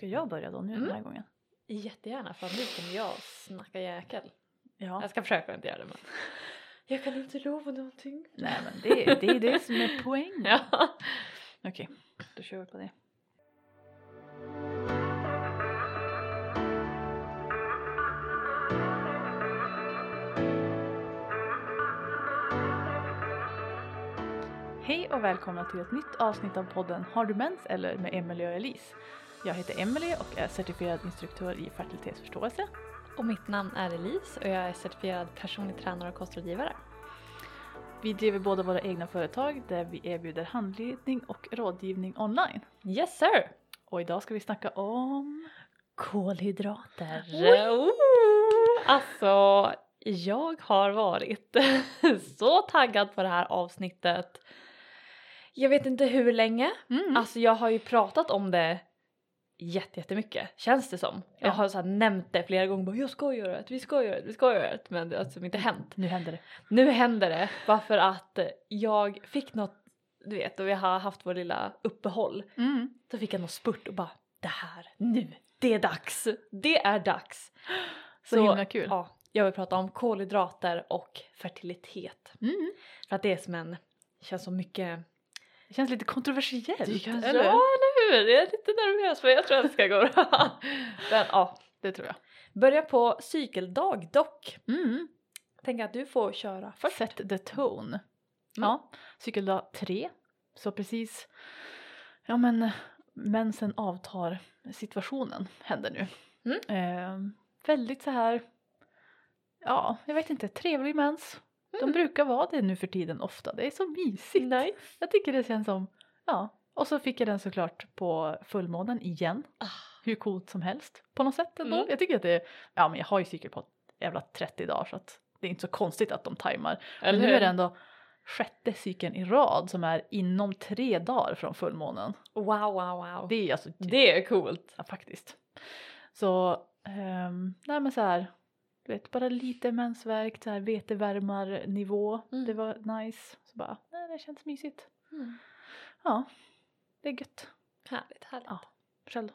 Ska jag börja då nu Mm. den här gången? Jättegärna för nu kommer jag snacka jäkel. Ja. Jag ska försöka inte göra det men jag kan inte lova någonting. Nej men det, det är det som är poängen. Ja. Okej, då kör vi på det. Hej och välkomna till ett nytt avsnitt av podden Har du mens eller med Emelie och Elise. Jag heter Emelie och är certifierad instruktör i fertilitetsförståelse. Och mitt namn är Elise och jag är certifierad personlig tränare och kostrådgivare. Vi driver båda våra egna företag där vi erbjuder handledning och rådgivning online. Yes sir! Och idag ska vi snacka om Kolhydrater. Oh! Alltså, jag har varit så taggad på det här avsnittet. Jag vet inte hur länge. Mm. Alltså jag har ju pratat om det jättemycket, känns det som. Ja. Jag har så nämnt det flera gånger, bara, jag ska göra det, vi ska göra det, vi ska göra det, men det har alltså inte hänt. nu händer det. Nu händer det, bara för att jag fick något, du vet, och vi har haft vår lilla uppehåll. Mm. Då fick jag något spurt och bara, det här, nu, det är dags, det är dags. Så, himla kul. Ja, jag vill prata om kolhydrater och fertilitet. Mm. För att det är som en, känns som mycket Det känns lite kontroversiellt. Det känns, eller? Ja, eller hur? Jag är lite nervös men jag tror att det ska gå bra. Men ja, Det tror jag. börja på cykeldag dock. Mm. Tänker att du får köra först. Set the tone. Mm. Ja, cykeldag tre. Så precis, ja men mensen avtar situationen händer nu. Mm. Eh, väldigt så här, ja jag vet inte, trevlig mens. De Mm. brukar vara det nu för tiden ofta, det är så mysigt. Nice. Jag tycker det känns som, ja. Och så fick jag den såklart på fullmånen igen. Ah. Hur coolt som helst på något sätt ändå. Mm. Jag tycker att det är, ja men jag har ju cykel på jävla 30 dagar så att det är inte så konstigt att de tajmar. Men Eller nu hur? är det ändå sjätte cykeln i rad som är inom tre dagar från fullmånen. Wow, wow, wow. Det, Det är alltså, är coolt. ja faktiskt. Så, um, nej men så här, du vet bara lite mensvärk, så här vetevärmarnivå. Mm. Det var nice. Så bara, nej det känns mysigt. Mm. Ja, det är gött. Härligt, härligt. Ja. Själv då?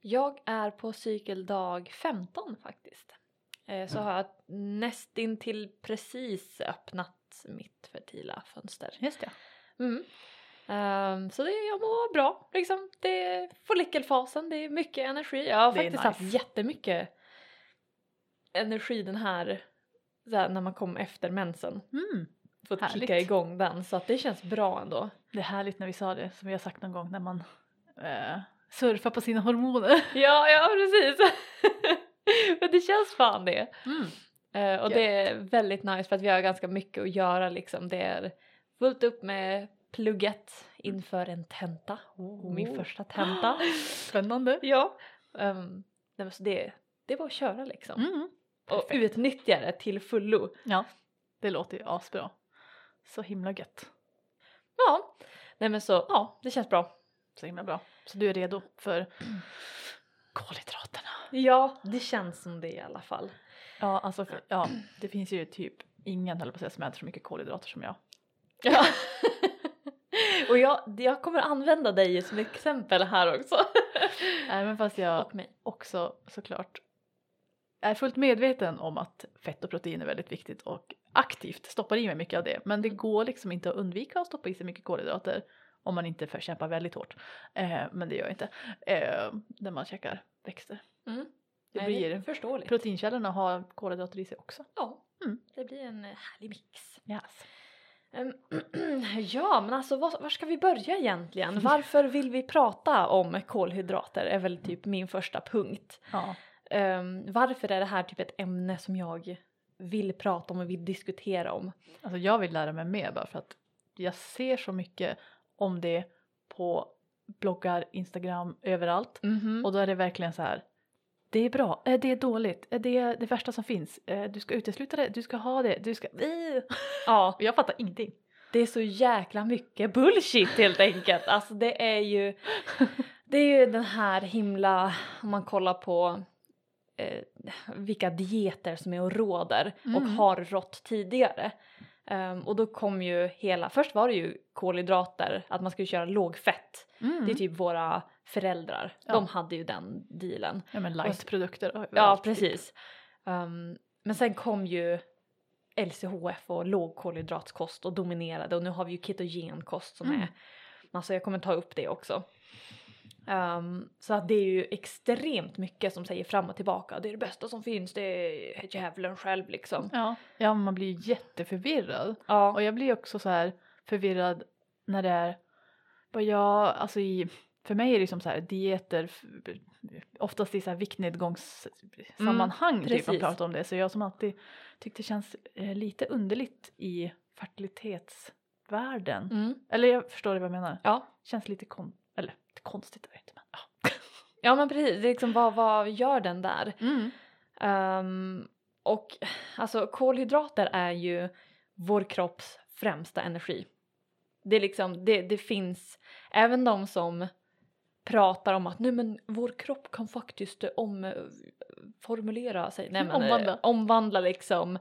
Jag är på cykeldag 15 faktiskt. Eh, Så har jag nästintill precis öppnat mitt fertila fönster. Just det. Mm. Ehm, så det, jag mår bra. Liksom. Det är follikelfasen, det är mycket energi. Jag har Det faktiskt haft nice. jättemycket energi den här, här när man kom efter mensen. Mm. Fått Härligt. kicka igång den så att det känns bra ändå. Det är härligt när vi sa det, som vi har sagt någon gång, när man eh, surfar på sina hormoner. Ja, ja precis. Men det känns fan det. Mm. Eh, och det är väldigt nice för att vi har ganska mycket att göra liksom. Det är fullt upp med plugget inför en tenta. Oh, min första tenta. Spännande. ja. Um, det, det var att köra liksom. Mm. Och utnyttja det till fullo. Ja, det låter ju asbra. Så himla gött. Ja. Nej men så, ja det känns bra. Så himla bra. Så du är redo för kolhydraterna? Ja, det känns som det i alla fall. Ja, alltså för, ja, det finns ju typ ingen höll på att säga som äter så mycket kolhydrater som jag. Ja. och jag, jag kommer använda dig som exempel här också. Även fast jag Och mig. också såklart är fullt medveten om att fett och protein är väldigt viktigt och aktivt stoppar i mig mycket av det. Men det går liksom inte att undvika att stoppa i sig mycket kolhydrater om man inte för kämpar väldigt hårt. Eh, men det gör jag inte. Eh, när man käkar växter. Mm. Det Nej, blir det förståeligt. proteinkällorna har kolhydrater i sig också. Ja, Mm. det blir en härlig mix. Yes. Ehm, ja, men alltså var, var ska vi börja egentligen? Varför vill vi prata om kolhydrater är väl typ min första punkt. Ja. Ehm, varför är det här typ ett ämne som jag vill prata om och vill diskutera om? Alltså jag vill lära mig mer bara för att jag ser så mycket om det på bloggar, Instagram, överallt. Mhm. Och då är det verkligen så här. Det är bra, det är dåligt, det är det värsta som finns. Eh, Du ska utesluta det, du ska ha det, du ska... Ja, Jag fattar ingenting. det är så jäkla mycket bullshit helt enkelt. Alltså det är ju, det är ju den här himla, om man kollar på eh, vilka dieter som är och råder och Mm. har rått tidigare. Ehm, och då kom ju hela, först var det ju kolhydrater, att man skulle köra lågfett. Mm. Det är typ våra föräldrar, Ja. de hade ju den dealen. Ja men lightprodukter Ja typ. precis. Ehm, men sen kom ju LCHF och lågkolhydratskost och dominerade och nu har vi ju ketogenkost som Mm. är, alltså jag kommer ta upp det också. Ehm, så att det är ju extremt mycket som säger fram och tillbaka, det är det bästa som finns, det är djävulen själv liksom. Ja, ja man blir ju jätteförvirrad. Ja, Och jag blir också så här förvirrad när det är, bara jag, alltså i, för mig är det som så här dieter, oftast i så här viktnedgångssammanhang typ man pratar om det. Så jag som alltid tyckte det känns eh, lite underligt i fertilitetsvärlden. mm. Eller jag förstår vad jag menar. ja. Känns lite kon, eller konstigt, jag vet men ja. ja men precis, det är liksom vad, vad gör den där? Mm. Ehm, och alltså kolhydrater är ju vår kropps främsta energi. Det är liksom, det, det finns, även de som pratar om att nej men vår kropp kan faktiskt eh, omformulera sig, nej men eh, Omvandla. omvandla liksom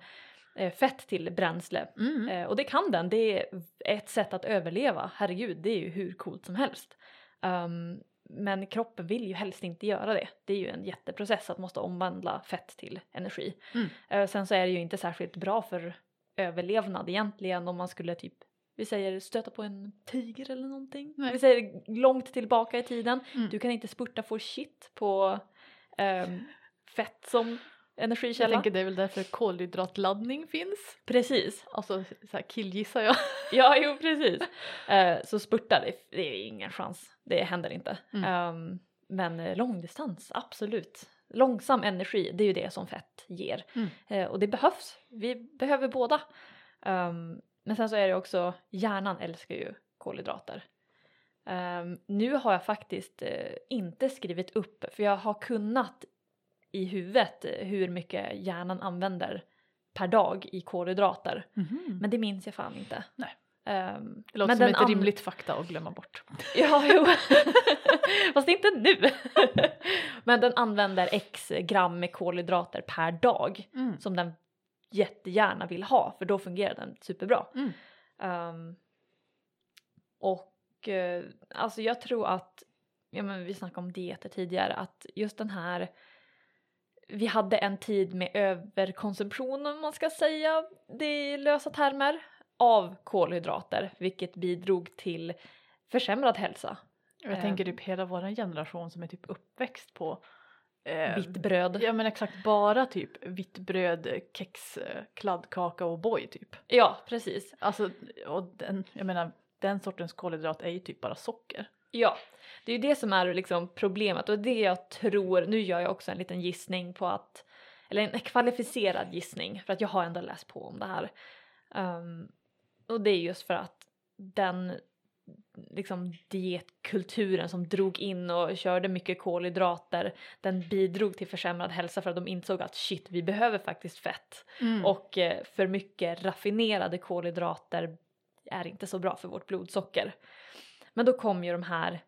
eh, fett till bränsle. Mm. Eh, och det kan den, det är ett sätt att överleva, herregud det är ju hur coolt som helst. Ehm, men kroppen vill ju helst inte göra det. Det är ju en jätteprocess att måste omvandla fett till energi. Mm. Eh, sen så är det ju inte särskilt bra för överlevnad egentligen om man skulle typ vi säger stöta på en tiger eller någonting. Nej. Vi säger långt tillbaka i tiden. Mm. Du kan inte spurta for shit på ehm, fett som Jag energikälla. tänker det är väl därför kolhydratladdning finns. Precis. Alltså så här killgissar jag. Ja, jo precis. Eh, så spurta, det, det är ingen chans. Det händer inte. Mm. Ehm, men eh, långdistans, absolut. Långsam energi, det är ju det som fett ger. Mm. Eh, och det behövs. Vi behöver båda. Ehm, men sen så är det också, hjärnan älskar ju kolhydrater. Ehm, nu har jag faktiskt eh, inte skrivit upp, för jag har kunnat i huvudet hur mycket hjärnan använder per dag i kolhydrater. Men det minns jag fan inte. Nej. Ehm, Det låter men som den ett an- rimligt fakta att glömma bort. Ja, jo. Fast inte nu. men den använder x gram med kolhydrater per dag Mm. som den jättegärna vill ha för då fungerar den superbra. Mm. Ehm, och eh, alltså jag tror att, ja men vi snackade om dieter tidigare, att just den här vi hade en tid med överkonsumtion om man ska säga det i lösa termer av kolhydrater vilket bidrog till försämrad hälsa. Jag Eh. tänker typ hela vår generation som är typ uppväxt på eh, Vitt bröd. Ja men exakt bara typ vitt bröd, kex, eh, kladdkaka och boy typ. Ja, precis. Alltså och den, jag menar den sortens kolhydrat är ju typ bara socker. Ja, det är ju det som är liksom problemet och det jag tror, nu gör jag också en liten gissning på att, eller en kvalificerad gissning för att jag har ändå läst på om det här. Ehm, och det är just för att den liksom dietkulturen som drog in och körde mycket kolhydrater den bidrog till försämrad hälsa för att de insåg att shit vi behöver faktiskt fett Och och eh, för mycket raffinerade kolhydrater är inte så bra för vårt blodsocker. Men då kom ju de här,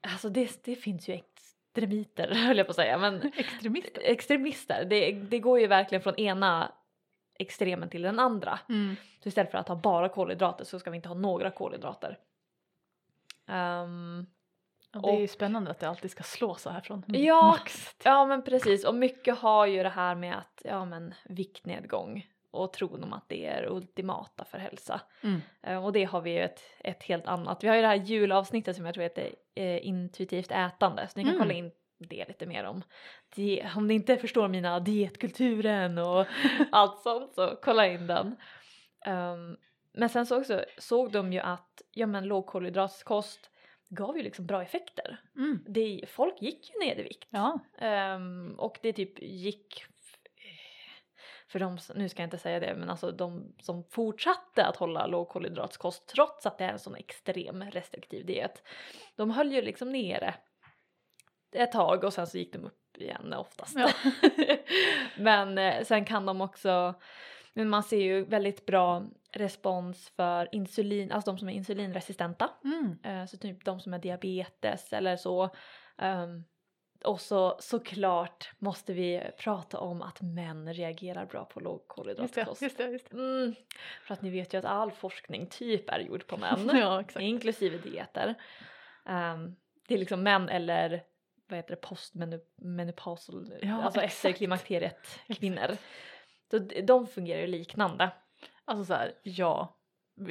alltså det, det finns ju extremiter höll jag på att säga, men extremister. extremister, det, det går ju verkligen från ena extremen till den andra. Mm. Så istället för att ha bara kolhydrater så ska vi inte ha några kolhydrater. Ehm, Och det är ju spännande att det alltid ska slå så här från Ja. max. Ja men precis och mycket har ju det här med att ja men viktnedgång och tron om att det är ultimata för hälsa. Mm. Eh, Och det har vi ju ett, ett helt annat. Vi har ju det här julavsnittet som jag tror heter eh, intuitivt ätande så ni kan Mm. kolla in det lite mer om. Om ni inte förstår mina dietkulturen och allt sånt så kolla in den. Ehm, men sen så också såg de ju att ja men lågkolhydratskost gav ju liksom bra effekter. Mm. Det, folk gick ju ner i vikt. Ja. Ehm, och det typ gick för de, nu ska jag inte säga det, men alltså de som fortsatte att hålla lågkolhydratskost trots att det är en sån extrem restriktiv diet. De höll ju liksom nere ett tag och sen så gick de upp igen oftast. Ja. men eh, sen kan de också, men man ser ju väldigt bra respons för insulin, alltså de som är insulinresistenta. Mm. Eh, Så typ de som har diabetes eller så. ehm, och så såklart måste vi prata om att män reagerar bra på lågkolhydratkost. just det, just det. Mm, för att ni vet ju att all forskning typ är gjord på män, Ja, inklusive dieter. Ehm, det är liksom män eller vad heter det, postmenopausal, Ja, alltså efter klimakteriet kvinnor. Så de fungerar ju liknande. Alltså så här, ja.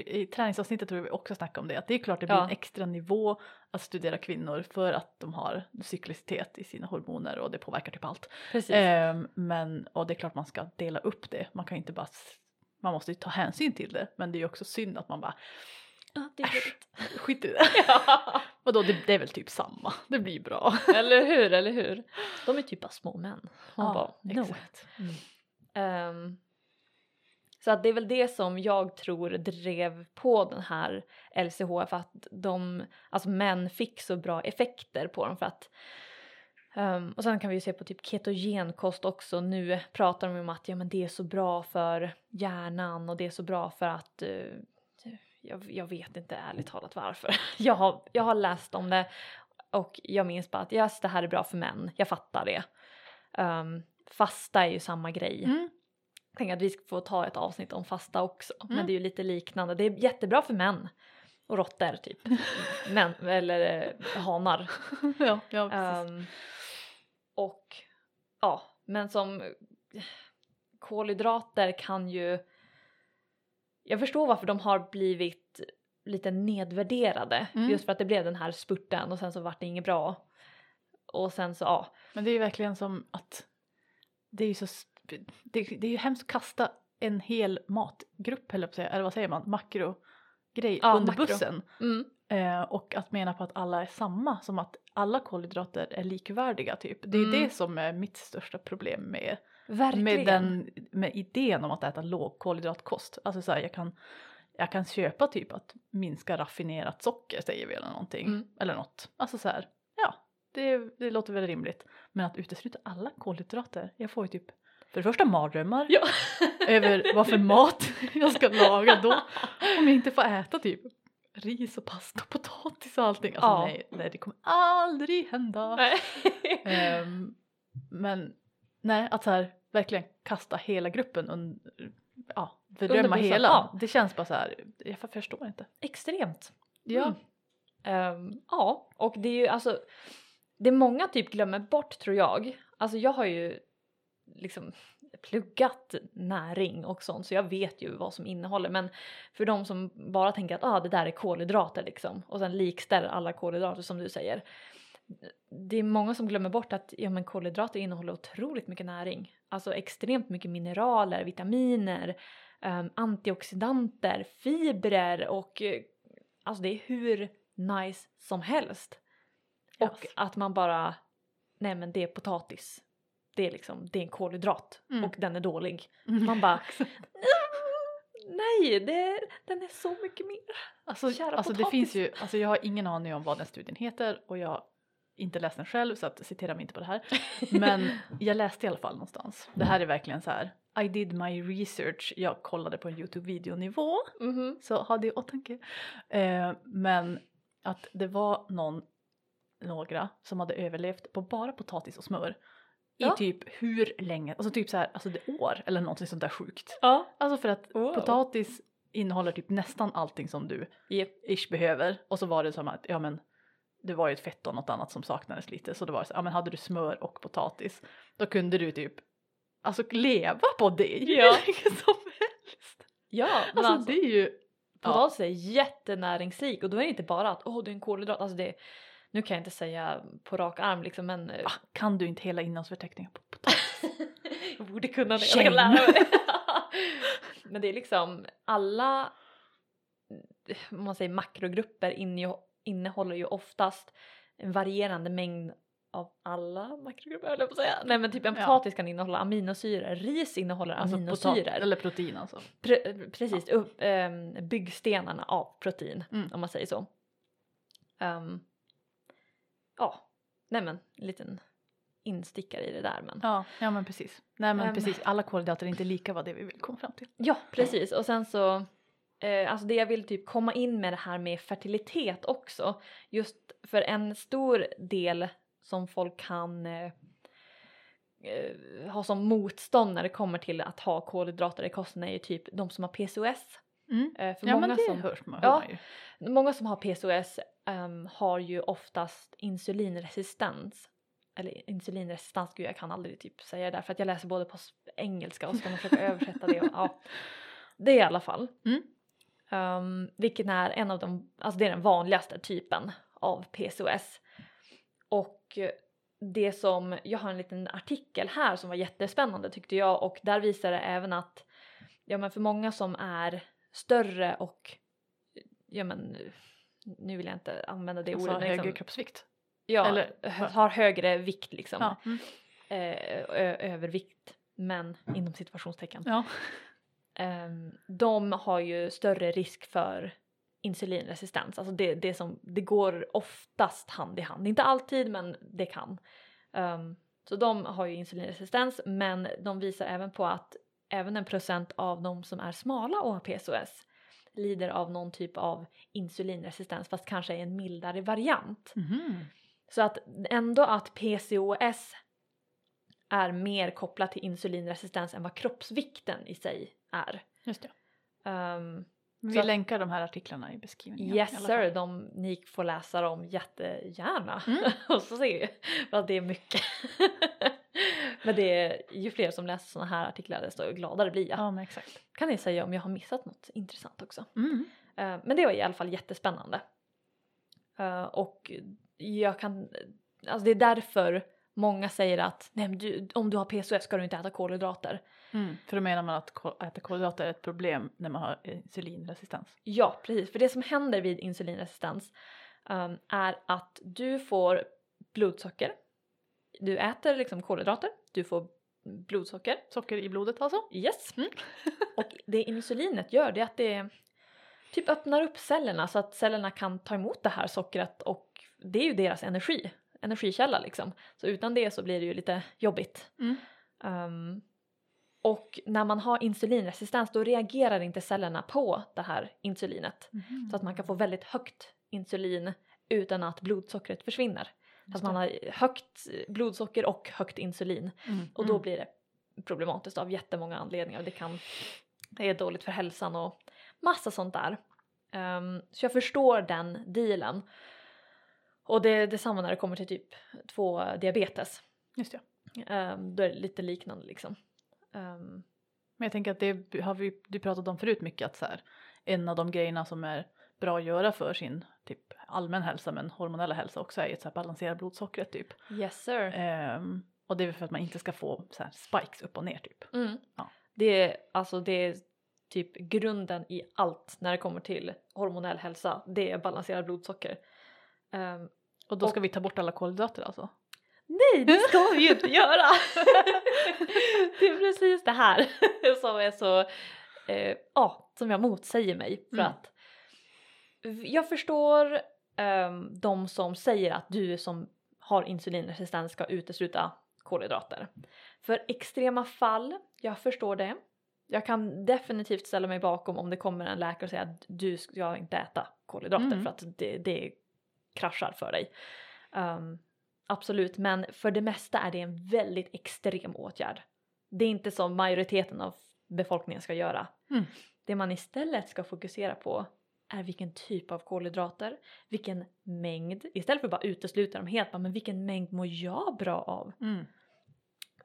I träningsavsnittet tror jag vi också snackade om det, att det är klart det blir Ja. en extra nivå att studera kvinnor för att de har cyklicitet i sina hormoner och det påverkar typ allt. Precis. Ehm, men, och det är klart man ska dela upp det, man kan inte bara, man måste ju ta hänsyn till det, men det är ju också synd att man bara Ja, det är jobbigt. skit i det. ja. Vadå, det, det är väl typ samma, det blir bra. Eller hur, eller hur? De är typ bara små män. Man bara, no. exakt. Ehm, så att det är väl det som jag tror drev på den här LCHF att de, alltså män fick så bra effekter på dem för att ehm, och sen kan vi ju se på typ ketogenkost också. Nu pratar de om att ja, men det är så bra för hjärnan och det är så bra för att eh, jag, jag vet inte ärligt talat varför. Jag har, jag har läst om det och jag minns bara att yes, det här är bra för män. Jag fattar det. Um, fasta är ju samma grej. Mm. Jag tänker att vi ska få ta ett avsnitt om fasta också. Men Mm. det är ju lite liknande. Det är jättebra för män. Och råttor typ. män, eller eh, hanar. ja, ja, precis. Ehm, och ja, men som kolhydrater kan ju... Jag förstår varför de har blivit lite nedvärderade. Mm. Just för att det blev den här spurten och sen så vart det inget bra. Och sen så ja, Men det är ju verkligen som att det är ju så det, det är ju hemskt att kasta en hel matgrupp eller, vad säger man, makrogrej Ja, under makro. bussen. mm, Eh, och att mena på att alla är samma, som att alla kolhydrater är likvärdiga typ. Det är Mm. det som är mitt största problem med, verkligen. med, den, med idén om att äta lågkolhydratkost. Alltså så här, jag kan, jag kan köpa typ att minska raffinerat socker säger vi eller någonting. Mm. Eller något. Alltså så här, ja, det, det låter väl rimligt. Men att utesluta alla kolhydrater, jag får ju typ för det första mardrömmar Ja. över vad för mat jag ska laga då. Om jag inte får äta typ ris och pasta och potatis och allting. Alltså Ja. nej, nej, det kommer aldrig hända. Ehm, men nej, att så här verkligen kasta hela gruppen under, ja, bussen, hela. ja. Det känns bara så här, jag förstår inte. Extremt. Ja, Mm. Ehm, ja, och det är ju alltså det många typ glömmer bort tror jag. Alltså jag har ju liksom pluggat näring och sånt så jag vet ju vad som innehåller men för de som bara tänker att ah, det där är kolhydrater liksom och sen likställer alla kolhydrater som du säger. Det är många som glömmer bort att ja, men kolhydrater innehåller otroligt mycket näring. Alltså extremt mycket mineraler, vitaminer, um, antioxidanter, fibrer och eh, alltså det är hur nice som helst. Och Yes. att man bara, nej men det är potatis. Det är liksom, det är en kolhydrat Mm. och den är dålig. Man bara, nej det, den är så mycket mer. Alltså, Kära alltså det finns ju, alltså jag har ingen aning om vad den studien heter och jag inte läst den själv så att citera mig inte på det här. Men jag läste i alla fall någonstans. Det här är verkligen så här. I did my research. Jag kollade på en Youtube-videonivå. Mhm. Så ha det i åtanke. Eh, men att det var någon, några som hade överlevt på bara potatis och smör. Ja. I typ hur länge? Alltså typ så här, alltså det år eller någonting sånt där sjukt. Ja. Alltså för att Wow. potatis innehåller typ nästan allting som du Yep. ish behöver. Och så var det som att, ja men det var ju ett fett och något annat som saknades lite. Så det var så, ja men hade du smör och potatis då kunde du typ alltså leva på det hur Ja. länge som helst. Ja, men Alltså, alltså, det är ju, ja, potatis är jättenäringsrik och då är det inte bara att åh det är en kolhydrat. Alltså det, nu kan jag inte säga på rak arm liksom men eh, va, kan du inte hela innehållsförteckningen på potatis? jag borde kunna det. Jag kan lära mig men det är liksom alla om man säger makrogrupper innehåller ju oftast en varierande mängd av alla makrogrupper höll jag på att säga. Nej men typ en Ja. potatis kan innehålla aminosyror, ris innehåller Alltså aminosyror. potat- eller protein alltså. Pre- precis, upp, ehm, byggstenarna av protein Mm. om man säger så. Ehm, ja, nej men en liten instickare i det där men. Ja, ja men precis. Nej men Ehm. precis, alla kolhydrater är inte lika vad det vi vill komma fram till. Ja, precis och sen så eh, alltså det jag vill typ komma in med det här med fertilitet också. Just för en stor del som folk kan eh, eh, ha som motstånd när det kommer till att ha kolhydrater i kosten är ju typ de som har PCOS. Mm. Eh, för Ja många som, hörs man, Ja. ju. Många som har PCOS ehm, har ju oftast insulinresistens. Eller insulinresistens, gud jag kan aldrig typ säga det där för att jag läser både på engelska och ska man försöka översätta det. Och, ja. Det är i alla fall. Mm. Um, vilket är en av de, alltså det är den vanligaste typen av PCOS. Och det som, jag har en liten artikel här som var jättespännande tyckte jag och där visar det även att ja men för många som är större och ja men nu vill jag inte använda det Alltså ordet men högre liksom, kroppsvikt. ja, eller- har högre vikt liksom, Ja. Mm. eh, övervikt men inom situationstecken. ja. Ehm, de har ju större risk för insulinresistens. Alltså det, det, som, det går oftast hand i hand. Inte alltid men det kan. Ehm, så de har ju insulinresistens men de visar även på att även en procent av de som är smala och har PCOS lider av någon typ av insulinresistens fast kanske är en mildare variant. Mhm. Så att ändå att PCOS är mer kopplat till insulinresistens än vad kroppsvikten i sig är. Just det. Um, Vi Så att- länkar de här artiklarna i beskrivningen. yes i sir, de ni får läsa dem jättegärna. Mm. och så se för att det är mycket. Men det är ju fler som läser såna här artiklar desto gladare blir jag. Ja men exakt. Kan ni säga om jag har missat något intressant också. Mm. Eh, men det var i alla fall jättespännande. Eh, och jag kan, alltså det är därför många säger att Nej, du, om du har PCOS ska du inte äta kolhydrater. Mm. För då menar man att kol- äta kolhydrater är ett problem när man har insulinresistens. Ja, precis. För det som händer vid insulinresistens ehm, är att du får blodsocker. Du äter liksom kolhydrater, du får blodsocker. Socker i blodet alltså? Yes. Mm. och det insulinet gör det är att det typ öppnar upp cellerna så att cellerna kan ta emot det här sockret och det är ju deras energi, energikälla liksom. Så utan det så blir det ju lite jobbigt. Mm. Ehm, och när man har insulinresistens då reagerar inte cellerna på det här insulinet. Mhm. Så att man kan få väldigt högt insulin utan att blodsockret försvinner. Så Just att man har högt blodsocker och högt insulin. Mm. Och då Mm. blir det problematiskt av jättemånga anledningar. Det kan det är dåligt för hälsan och massa sånt där. Ehm, så jag förstår den dealen. Och det är detsamma när det kommer till typ 2 diabetes. Just det. Um, då är det lite liknande liksom. Ehm, Men jag tänker att det har vi du pratat om förut mycket att så här, en av de grejerna som är bra att göra för sin typ allmän hälsa men hormonella hälsa också är ju att så här, balansera blodsockret typ. yes sir. Ehm, och det är för att man inte ska få så här, spikes upp och ner typ. Mm. Ja. Det, är, alltså, det är typ grunden i allt när det kommer till hormonell hälsa. Det är balanserad blodsocker. Ehm, Och då ska Och- vi ta bort alla kolhydrater alltså? Nej, det ska vi ju inte göra! det är precis det här som är så, eh, ja, som jag motsäger mig för Mm. att jag förstår ehm, de som säger att du som har insulinresistens ska utesluta kolhydrater. För extrema fall, jag förstår det. Jag kan definitivt ställa mig bakom om det kommer en läkare och säger att du ska inte äta kolhydrater Mm. för att det, det kraschar för dig. Ehm, absolut, men för det mesta är det en väldigt extrem åtgärd. Det är inte som majoriteten av befolkningen ska göra. Mm. Det man istället ska fokusera på är vilken typ av kolhydrater, vilken mängd, istället för att bara utesluta dem helt, men vilken mängd mår jag bra av? Mm.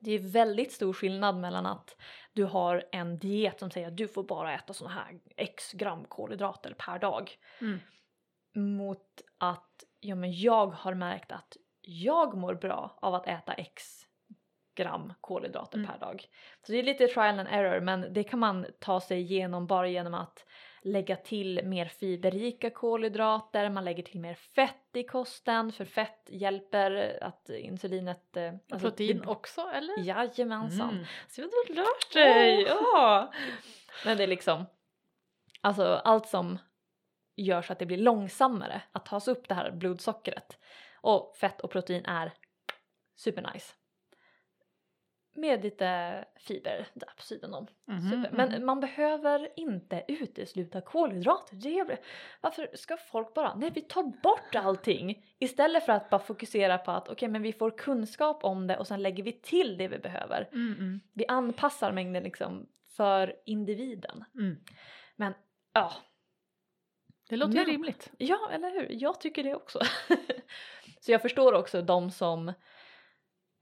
Det är väldigt stor skillnad mellan att du har en diet som säger att du får bara äta såna här x gram kolhydrater per dag Mm. Mot att ja, men jag har märkt att jag mår bra av att äta x gram kolhydrater Mm. per dag. Så det är lite trial and error men det kan man ta sig igenom bara genom att lägga till mer fiberrika kolhydrater, man lägger till mer fett i kosten för fett hjälper att insulinet... eh, alltså Protein det- också eller? Jajamensan. Mm. Så du har lärt dig! Åh. Ja! Men det är liksom, alltså allt som gör så att det blir långsammare att tas upp det här blodsockret. Och fett och protein är supernice. med lite fiber där på sidan om. Mhm, Super. mhm. Men man behöver inte utesluta kolhydrater. Det är, varför ska folk bara, nej vi tar bort allting istället för att bara fokusera på att okej men vi får kunskap om det och sen lägger vi till det vi behöver. Mm, mm, Vi anpassar mängden liksom för individen. mm. Men ja, Det låter ju rimligt. ja eller hur, jag tycker det också. Så jag förstår också de som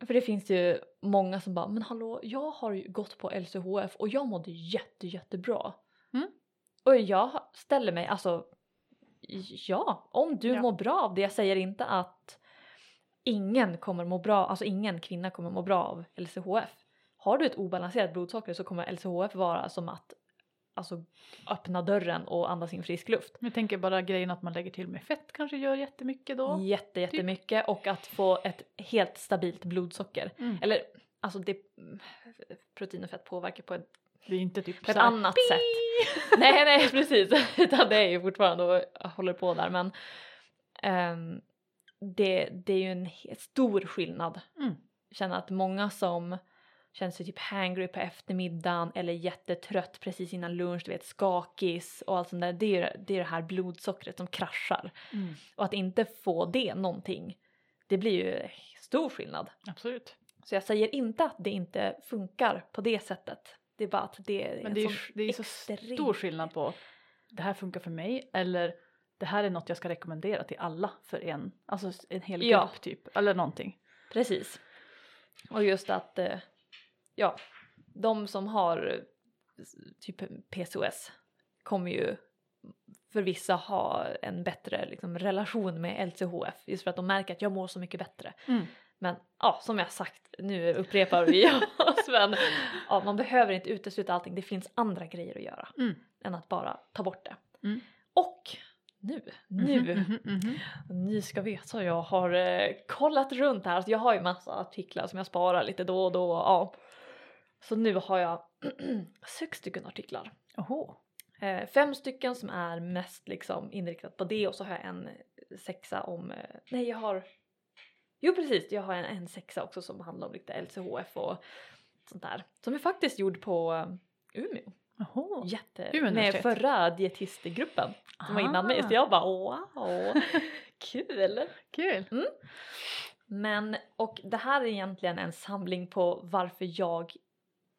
för det finns ju många som bara, men hallå, jag har ju gått på LCHF och jag mådde jätte, jättebra. Mm. Och jag ställer mig, alltså, ja, om du Ja. mår bra av det, jag säger inte att ingen kommer må bra, alltså ingen kvinna kommer må bra av LCHF. Har du ett obalanserat blodsocker så kommer LCHF vara som att alltså, öppna dörren och andas in frisk luft. Jag tänker bara grejen att man lägger till med fett kanske gör jättemycket då. Jätte, jättemycket och att få ett helt stabilt blodsocker. Mm. Eller alltså det, protein och fett påverkar på ett, Det är inte typ på ett här, annat sätt. nej nej precis, utan det är ju fortfarande och håller på där men ehm, det, det är ju en stor skillnad. Mm. Jag känner att många som känner sig typ hangry på eftermiddagen eller jättetrött precis innan lunch, du vet skakis och allt sånt där. Det är, det är det här blodsockret som kraschar. Mm. Och att inte få det någonting, det blir ju stor skillnad. Absolut. Så jag säger inte att det inte funkar på det sättet. Det är bara att det är Men en det är, det är så extrem- stor skillnad på det här funkar för mig eller det här är något jag ska rekommendera till alla för en, alltså en hel grupp Ja. typ eller någonting. Precis. Och just att, eh, ja, de som har typ PCOS kommer ju för vissa ha en bättre liksom, relation med LCHF just för att de märker att jag mår så mycket bättre. Mm. Men ja, som jag sagt, nu upprepar vi oss men ja, man behöver inte utesluta allting. Det finns andra grejer att göra Mm. än att bara ta bort det. Mm. Och nu, nu, Mhm, mhm, mhm. ni ska veta jag har eh, kollat runt här. Alltså, jag har ju massa artiklar som jag sparar lite då och då. Ja. Så nu har jag sex stycken artiklar. Oho. Eh, fem stycken som är mest liksom inriktat på det och så har jag en sexa om, eh, nej jag har, jo precis jag har en, en sexa också som handlar om lite LCHF och sånt där. Som är faktiskt gjord på eh, Umeå. Oho. Jätte, Umeå med förra dietistgruppen som var innan mig så jag bara wow, kul! Kul. Men och det här är egentligen en samling på varför jag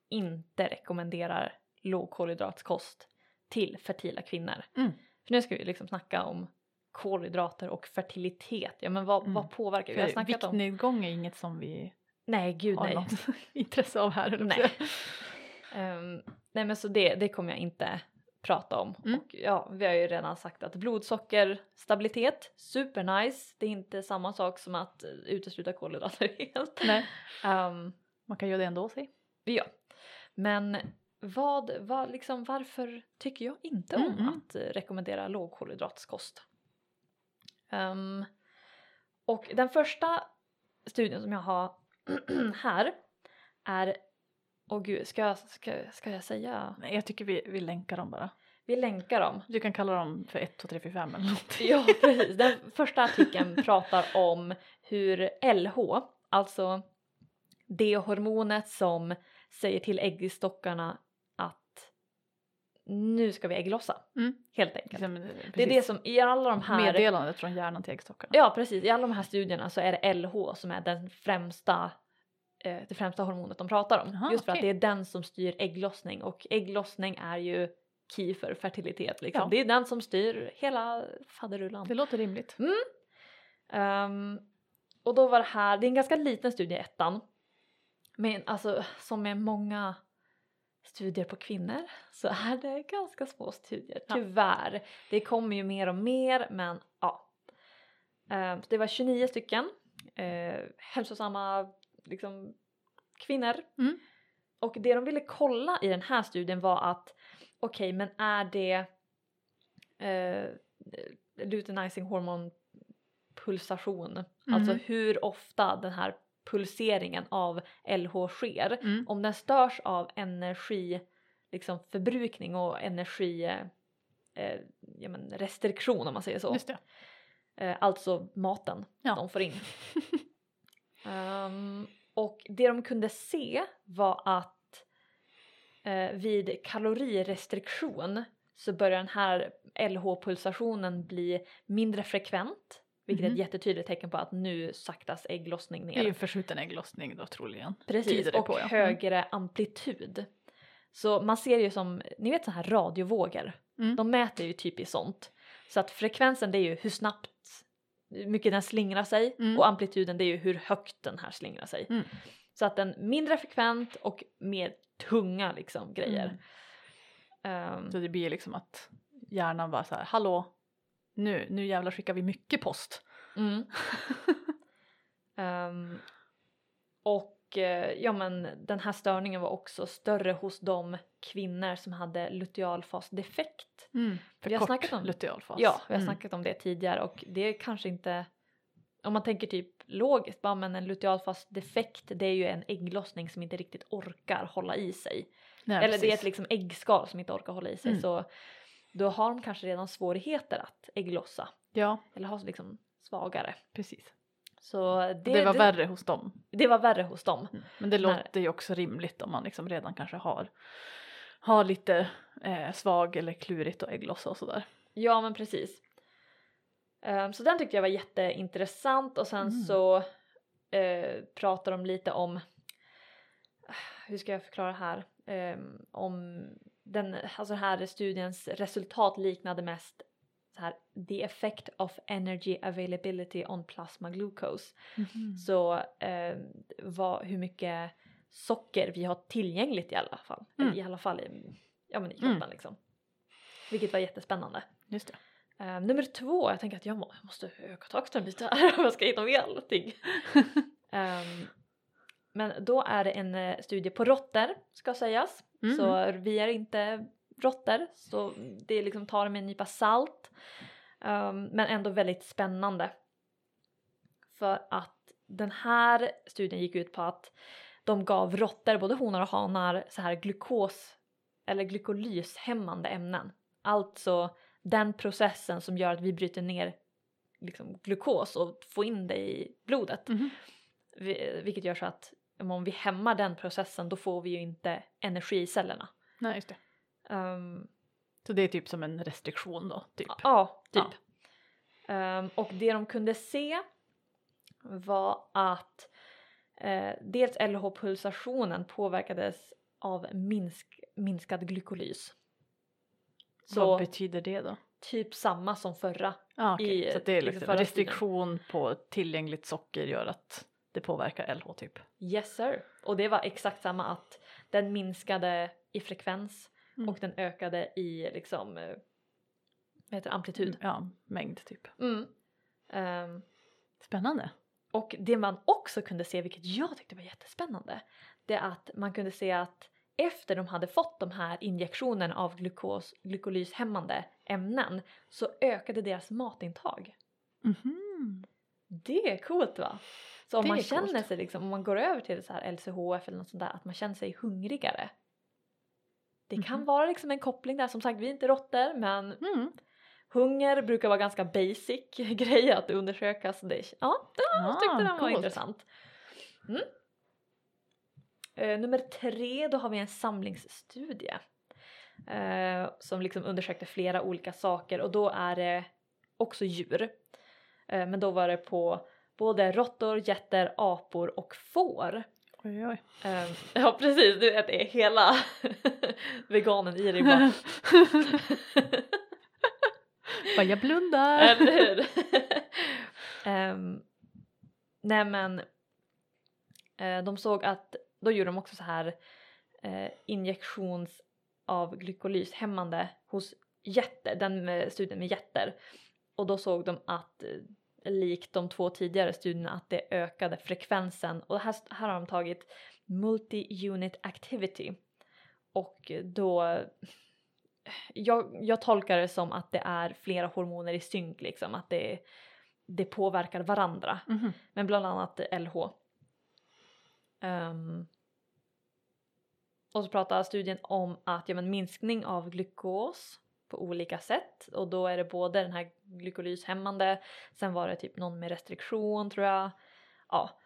inte rekommenderar lågkolhydratskost till fertila kvinnor. Mm. För nu ska vi liksom snacka om kolhydrater och fertilitet. Ja men vad, Mm. vad påverkar? Vi har snackat om... Viktnedgång är inget som vi Nej gud har nej. något intresse av här. Nej. Ehm, nej men så det, det kommer jag inte prata om. Mm. Och ja, vi har ju redan sagt att blodsockerstabilitet, supernice. Det är inte samma sak som att utesluta kolhydrater helt. Nej, Ehm, man kan göra det ändå säg. Ja, men vad, vad, liksom, varför tycker jag inte om Mm, att eh, rekommendera lågkolhydratskost? Ehm, och den första studien som jag har här är, åh gud, ska jag, ska, ska jag säga? Nej, jag tycker vi, vi länkar dem bara. Vi länkar dem. Du kan kalla dem för 1, 2, 3, 4, 5 eller någonting. Ja, precis. Den första artikeln pratar om hur LH, alltså det hormonet som säger till äggstockarna att nu ska vi ägglossa, Mm. helt enkelt. Liksom, Det är det som i alla de här Meddelandet från hjärnan till äggstockarna. Ja precis, i alla de här studierna så är det LH som är den främsta, eh, det främsta hormonet de pratar om. Jaha, Just för att okej. det är den som styr ägglossning och ägglossning är ju key för fertilitet. Liksom. Ja. Det är den som styr hela faderullan. Det låter rimligt. Ehm, och då var det här, det är en ganska liten studie ettan. Men alltså som med många studier på kvinnor så är det ganska små studier, Ja. tyvärr. Det kommer ju mer och mer men ja. Ehm, så det var 29 stycken uh, hälsosamma liksom, kvinnor. Mm. Och det de ville kolla i den här studien var att okej men är det uh, luteinizing hormon pulsation, alltså Mhm. hur ofta den här pulseringen av LH sker. Mm. Om den störs av energi, liksom förbrukning och energi eh, eh, ja, men restriktion om man säger så. Just det. Eh, alltså maten Ja. de får in. Ehm, och det de kunde se var att eh, vid kalorirestriktion så börjar den här LH-pulsationen bli mindre frekvent. Vilket är Mhm. ett jättetydligt tecken på att nu saktas ägglossning Det är ju ner. en förskjuten ägglossning då troligen. Precis, och på, ja. Mm. högre amplitud. Så man ser ju som, ni vet så här radiovågor. Mm. De mäter ju typ i sånt. Så att frekvensen det är ju hur snabbt, hur mycket den slingrar sig Mm. och amplituden det är ju hur högt den här slingrar sig. Mm. Så att den mindre frekvent och mer tunga liksom grejer. Ehm, Så det blir liksom att hjärnan bara så här, hallå, nu, nu jävlar skickar vi mycket post. mm. Ehm, och eh, ja men den här störningen var också större hos de kvinnor som hade lutealfasdefekt. För Vi har kort snackat om- lutealfas. Ja, vi har Mm. snackat om det tidigare och det är kanske inte om man tänker typ logiskt, bara men en lutealfasdefekt det är ju en ägglossning som inte riktigt orkar hålla i sig. Nej, Eller det är precis. ett liksom äggskal som inte orkar hålla i sig Mm. så då har de kanske redan svårigheter att ägglossa Ja, eller har liksom svagare. precis. Så det, Det, var värre hos dem. det var värre hos dem. Men det När- låter ju också rimligt om man liksom redan kanske har, har lite eh, svag eller klurigt och ägglossa och sådär. Ja men precis. Ehm, så den tyckte jag var jätteintressant och sen Mm. så uh, pratar de lite om hur ska jag förklara här? Ehm, om den, alltså den här studiens resultat liknade mest så här, the effect of energy availability on plasma glucose. Så ehm, vad, hur mycket socker vi har tillgängligt i alla fall. Mm. I alla fall i, ja, men i kroppen Mm. liksom. Vilket var jättespännande. Just det. Eh, nummer två, jag tänker att jag, må, jag måste öka takten lite här om jag ska hinna med allting. Ehm, men då är det en eh, studie på råttor ska sägas. Mm. Så vi är inte råttor så det liksom tar det med en nypa salt. Ehm, men ändå väldigt spännande. För att den här studien gick ut på att de gav råttor, både honor och hanar, så här glukos eller glykolyshämmande ämnen. Alltså den processen som gör att vi bryter ner liksom, glukos och får in det i blodet. Vi- Vilket gör så att om vi hämmar den processen då får vi ju inte energi i cellerna. Nej, just det. Ehm, Så det är typ som en restriktion då, typ. Ja, typ. Ehm, och det de kunde se var att eh, dels LH-pulsationen påverkades av minsk, minskad glykolys. Så Vad betyder det då? typ samma som förra. Ah, okej. i Så det är liksom liksom restriktion på tillgängligt socker gör att det påverkar LH typ. Yes sir. Och det var exakt samma att den minskade i frekvens Mm. och den ökade i liksom eh, vad heter amplitud. Ja, mängd typ. Mm. Ehm, Spännande. Och det man också kunde se, vilket jag tyckte var jättespännande, det är att man kunde se att efter de hade fått de här injektionerna av glukos, glykolyshämmande ämnen så ökade deras matintag. Mhm. Det är coolt va? Så om Det man känner coolt. sig liksom, om man går över till så här LCHF eller något sånt där, att man känner sig hungrigare. Det kan Mhm. vara liksom en koppling där, som sagt vi är inte råttor men Mm. hunger brukar vara ganska basic grej att undersöka så det, ja, jag tyckte Ah, den var coolt. intressant. Mm. Eh, nummer tre, då har vi en samlingsstudie. Eh, som liksom undersökte flera olika saker och då är det också djur. Eh, men då var det på både råttor, getter, apor och får. Oj, oj. Eh, ja precis, du vet det är hela veganen i dig bara. Bara jag blundar. Eller hur? um, nej men eh, de såg att då gjorde de också så här eh, injektions av glykolyshämmande hos getter, den med studien med getter. Och då såg de att likt de två tidigare studierna att det ökade frekvensen och här, här har de tagit multi-unit activity och då jag, jag tolkar det som att det är flera hormoner i synk liksom, att det, det påverkar varandra. Mhm. Men bland annat LH. Ehm, och så pratar studien om att ja, men minskning av glukos på olika sätt och då är det både den här glykolyshämmande, sen var det typ någon med restriktion tror jag. Ja.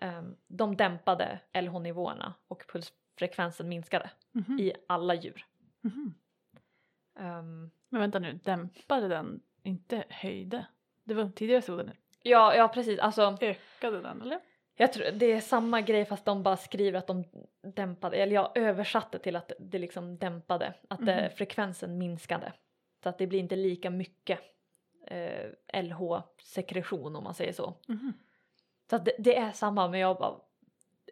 ehm, de dämpade LH-nivåerna och pulsfrekvensen minskade Mhm. i alla djur. Mhm. Ehm, Men vänta nu, dämpade den, inte höjde? Det var tidigare stod den ja, ja precis, alltså ökade den eller? Jag tror det är samma grej fast de bara skriver att de dämpade, eller jag översatte till att det liksom dämpade, att Mhm. frekvensen minskade. Så att det blir inte lika mycket eh, LH-sekretion om man säger så. Mhm. Så att det, det är samma men jag bara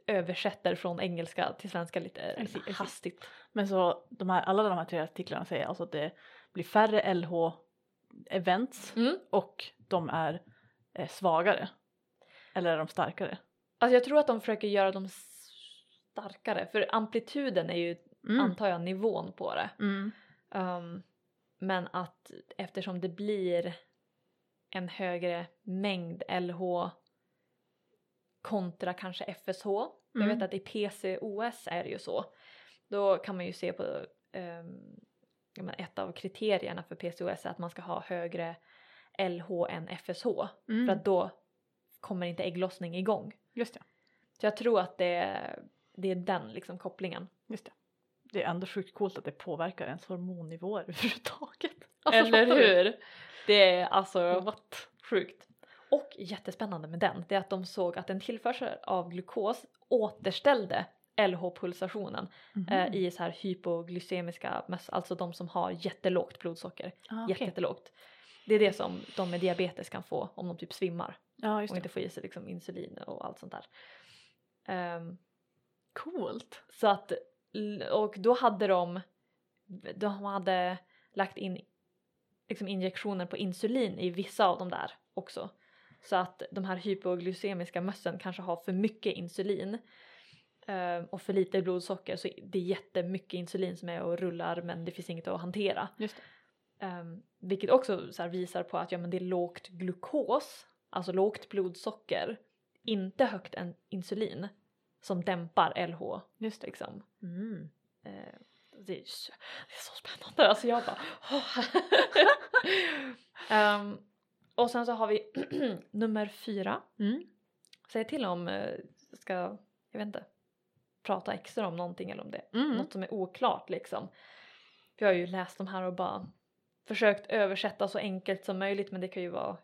översätter från engelska till svenska lite see. hastigt. Men så de här, alla de här tre artiklarna säger alltså att det blir färre LH-events Mm. och de är eh, svagare. Eller är de starkare? Alltså jag tror att de försöker göra dem starkare för amplituden är ju Mm. antar jag nivån på det. Mm. Um, men att eftersom det blir en högre mängd LH kontra kanske FSH. Jag Mm. vet att i PCOS är det ju så. Då kan man ju se på um, ett av kriterierna för PCOS är att man ska ha högre LH än FSH. Mm. För att då kommer inte ägglossning igång. Just det. Så jag tror att det är, det är den liksom kopplingen. Just det. Det är ändå sjukt coolt att det påverkar ens hormonnivåer överhuvudtaget. Alltså, Eller du? hur? Det är alltså What? sjukt. Och jättespännande med den, det är att de såg att en tillförsel av glukos återställde LH-pulsationen Mhm. eh, i så här hypoglykemiska möss, alltså de som har jättelågt blodsocker. ah, okej. jättelågt. Det är det som de med diabetes kan få om de typ svimmar Ja, och inte får i sig liksom insulin och allt sånt där. Ehm, Coolt. Så att, och då hade de, de hade lagt in liksom injektioner på insulin i vissa av de där också. Så att de här hypoglykemiska mössen kanske har för mycket insulin eh, och för lite blodsocker så det är jättemycket insulin som är och rullar men det finns inget att hantera. Just. Um, vilket också visar på att ja, men det är lågt glukos, alltså lågt blodsocker, inte högt en insulin som dämpar LH. Just det. Liksom. Mm. Eh, det, är, så- det är så spännande, alltså jag bara Ehm, Och sen så har vi nummer fyra. Mm. Säg till om eh, ska, jag vet inte, prata extra om någonting eller om det Mm. något som är oklart liksom. För jag har ju läst de här och bara försökt översätta så enkelt som möjligt men det kan ju vara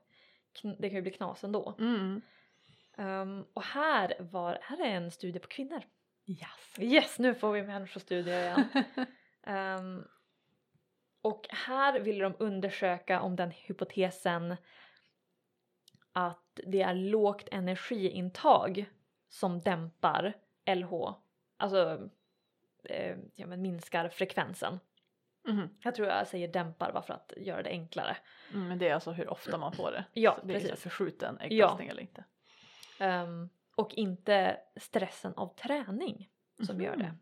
det kan ju bli knas ändå. Mm. Um, och här, var, här är en studie på kvinnor. Yes. Yes, nu får vi människostudier igen. Ehm, och här ville de undersöka om den hypotesen att det är lågt energiintag som dämpar LH, alltså eh, ja, men minskar frekvensen. Mhm. Jag tror jag säger dämpar bara för att göra det enklare. Mm, men det är alltså hur ofta man får det. Ja, det är precis. förskjuten ägglossning eller inte. Ehm, och inte stressen av träning som gör det. Mhm.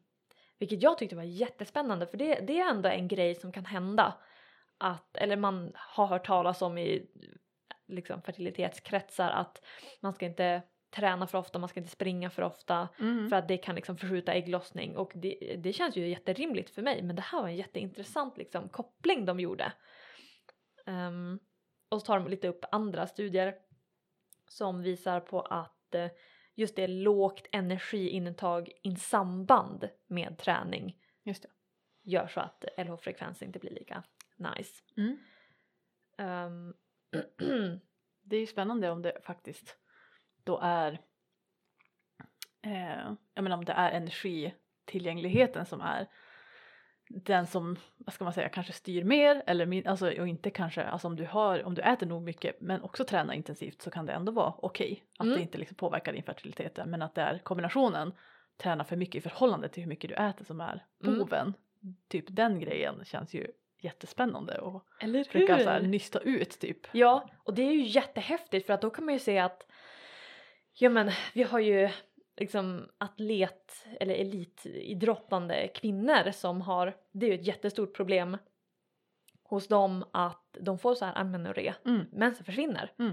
Vilket jag tyckte var jättespännande för det, det är ändå en grej som kan hända. Att, eller man har hört talas om i liksom, fertilitetskretsar att man ska inte träna för ofta, man ska inte springa för ofta Mm. för att det kan liksom förskjuta ägglossning och det, det känns ju jätterimligt för mig men det här var en jätteintressant liksom, koppling de gjorde. Ehm, och så tar de lite upp andra studier som visar på att eh, just det lågt energiintag i samband med träning Just det. gör så att LH-frekvens inte blir lika nice. Mm. Ehm, Det är ju spännande om det faktiskt då är eh, jag menar om det är energitillgängligheten som är den som, vad ska man säga, kanske styr mer eller min, alltså och inte kanske, alltså om du har, om du äter nog mycket men också tränar intensivt så kan det ändå vara okej att Mm. det inte liksom påverkar din fertilitet men att det är kombinationen träna för mycket i förhållande till hur mycket du äter som är Mm. boven. Typ den grejen känns ju jättespännande och Eller försöka så här, nysta ut typ. Ja, och det är ju jättehäftigt för att då kan man ju se att ja men vi har ju liksom atlet eller elitidrottande kvinnor som har, det är ju ett jättestort problem hos dem att de får så här amenorré, Mm. mensen försvinner. Mm.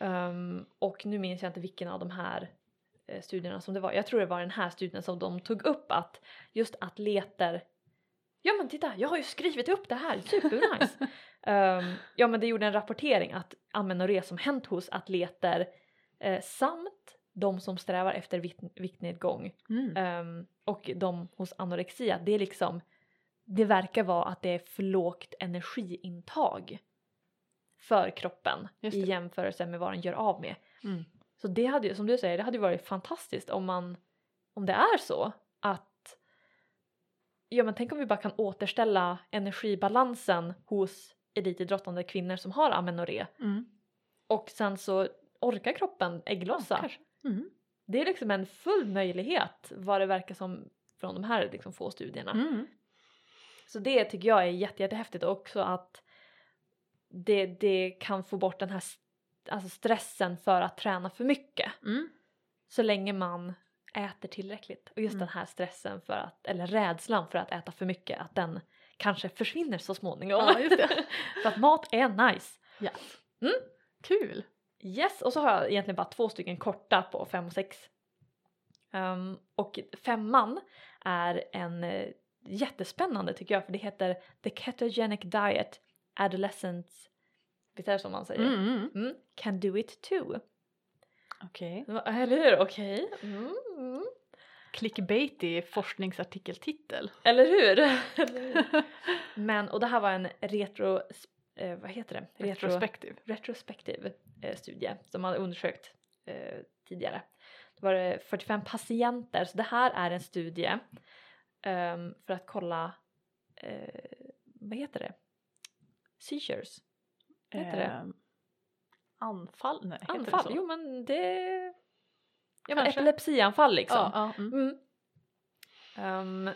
Ehm, och nu minns jag inte vilken av de här eh, studierna som det var, jag tror det var den här studien som de tog upp att just atleter Ja men titta, jag har ju skrivit upp det här, supernice! Ehm, ja men det gjorde en rapportering att amenorré som hänt hos atleter eh, samt de som strävar efter vikt, viktnedgång Mm. ehm, och de hos anorexia, det är liksom det verkar vara att det är för lågt energiintag för kroppen i jämförelse med vad den gör av med. Mm. Så det hade ju, som du säger, det hade ju varit fantastiskt om man, om det är så att, ja men tänk om vi bara kan återställa energibalansen hos elitidrottande kvinnor som har amenorré Mm. och sen så orkar kroppen ägglossa. kanske. Mm. det är liksom en full möjlighet vad det verkar som från de här liksom få studierna. Mm. Så det tycker jag är jätte, jättehäftigt också att det, det kan få bort den här alltså stressen för att träna för mycket. Mm. så länge man äter tillräckligt. Och just Mm. den här stressen för att, eller rädslan för att äta för mycket, att den kanske försvinner så småningom. Ja, för att mat är nice. Ja. Mm. Kul. Yes, och så har jag egentligen bara två stycken korta på fem och sex. Ehm, och femman är en eh, jättespännande tycker jag för det heter The Ketogenic Diet Adolescents, visst är det som man säger? Mm. Mm. Mm, can do it too. Okej. Eller hur? Okej. Mm, mm. Clickbaitig forskningsartikeltitel. Eller hur? Eller hur? Men, och det här var en retro, eh, vad heter det? Retro, Retrospektiv. retrospektiv eh, studie som man undersökt eh, tidigare. Det var det 45 patienter, så det här är en studie ehm, för att kolla, eh, vad heter det? Seizures? Heter det? Ehm, Anfall? Nej, heter Anfall? det så? Jo men det... Ja men epilepsianfall liksom. Ja, ja, mm. Mm. Ehm,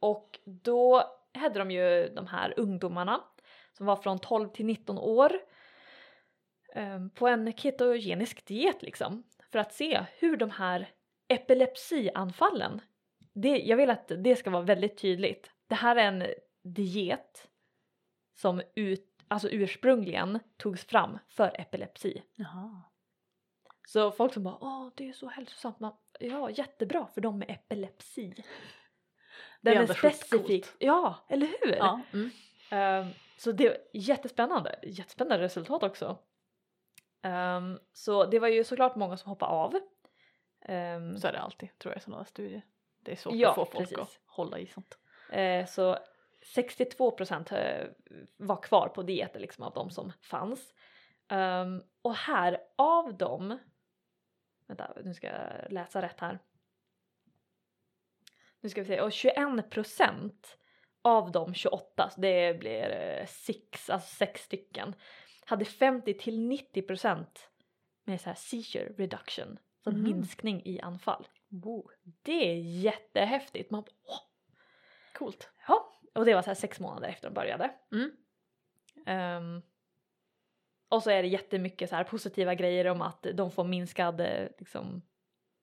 och då hade de ju de här ungdomarna som var från 12 till 19 år ehm, på en ketogenisk diet liksom för att se hur de här epilepsianfallen, det, jag vill att det ska vara väldigt tydligt. Det här är en diet som ut, alltså ursprungligen togs fram för epilepsi. Jaha. Så folk som bara åh det är så hälsosamt, man, ja jättebra för dem med epilepsi. Det är Den är, specifik. Ja, eller hur? Ja. Mm. Ehm, så det är jättespännande, jättespännande resultat också. Ehm, så det var ju såklart många som hoppade av. Ehm, Så är det alltid tror jag i sådana studier. Det är svårt Ja, att få folk precis. att hålla i sånt. eh, så 62 procent var kvar på dieter liksom av de som fanns. Ehm, och här av dem, vänta nu ska jag läsa rätt här. Nu ska vi se, och 21 procent av de 28, så det blir eh, sex, alltså sex stycken, hade 50 till 90 procent med så här seizure reduction, så Mhm. minskning i anfall. Wow. Det är jättehäftigt. Man bara, åh, Coolt. Ja, och det var så här sex månader efter de började. Mm. Ehm, och så är det jättemycket så här positiva grejer om att de får minskad, eh, liksom,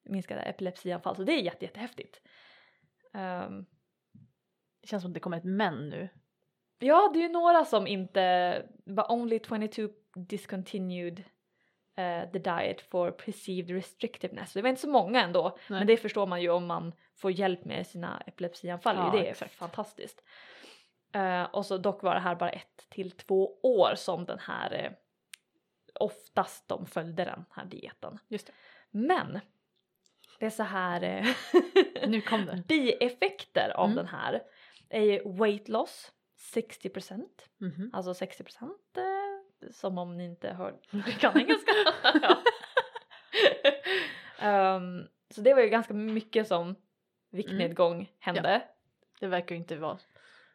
minskade epilepsianfall, så det är jätte, jättehäftigt. Ehm, Det känns som att det kommer ett men nu. ja, det är ju några som inte, but only 22 discontinued eh, the diet for perceived restrictiveness. Det var inte så många ändå, Nej. men det förstår man ju om man får hjälp med sina epilepsianfall. Ja, det är exakt. fantastiskt. Eh, och så dock var det här bara ett till två år som den här eh, oftast de följde den här dieten. Just det. Men det är så här Nu kom det. bieffekter av Mm. den här är ju weight loss 60% Mhm. alltså 60% eh, som om ni inte hör kan engelska. ja. Ehm, så det var ju ganska mycket som viktnedgång hände. Det verkar ju inte vara...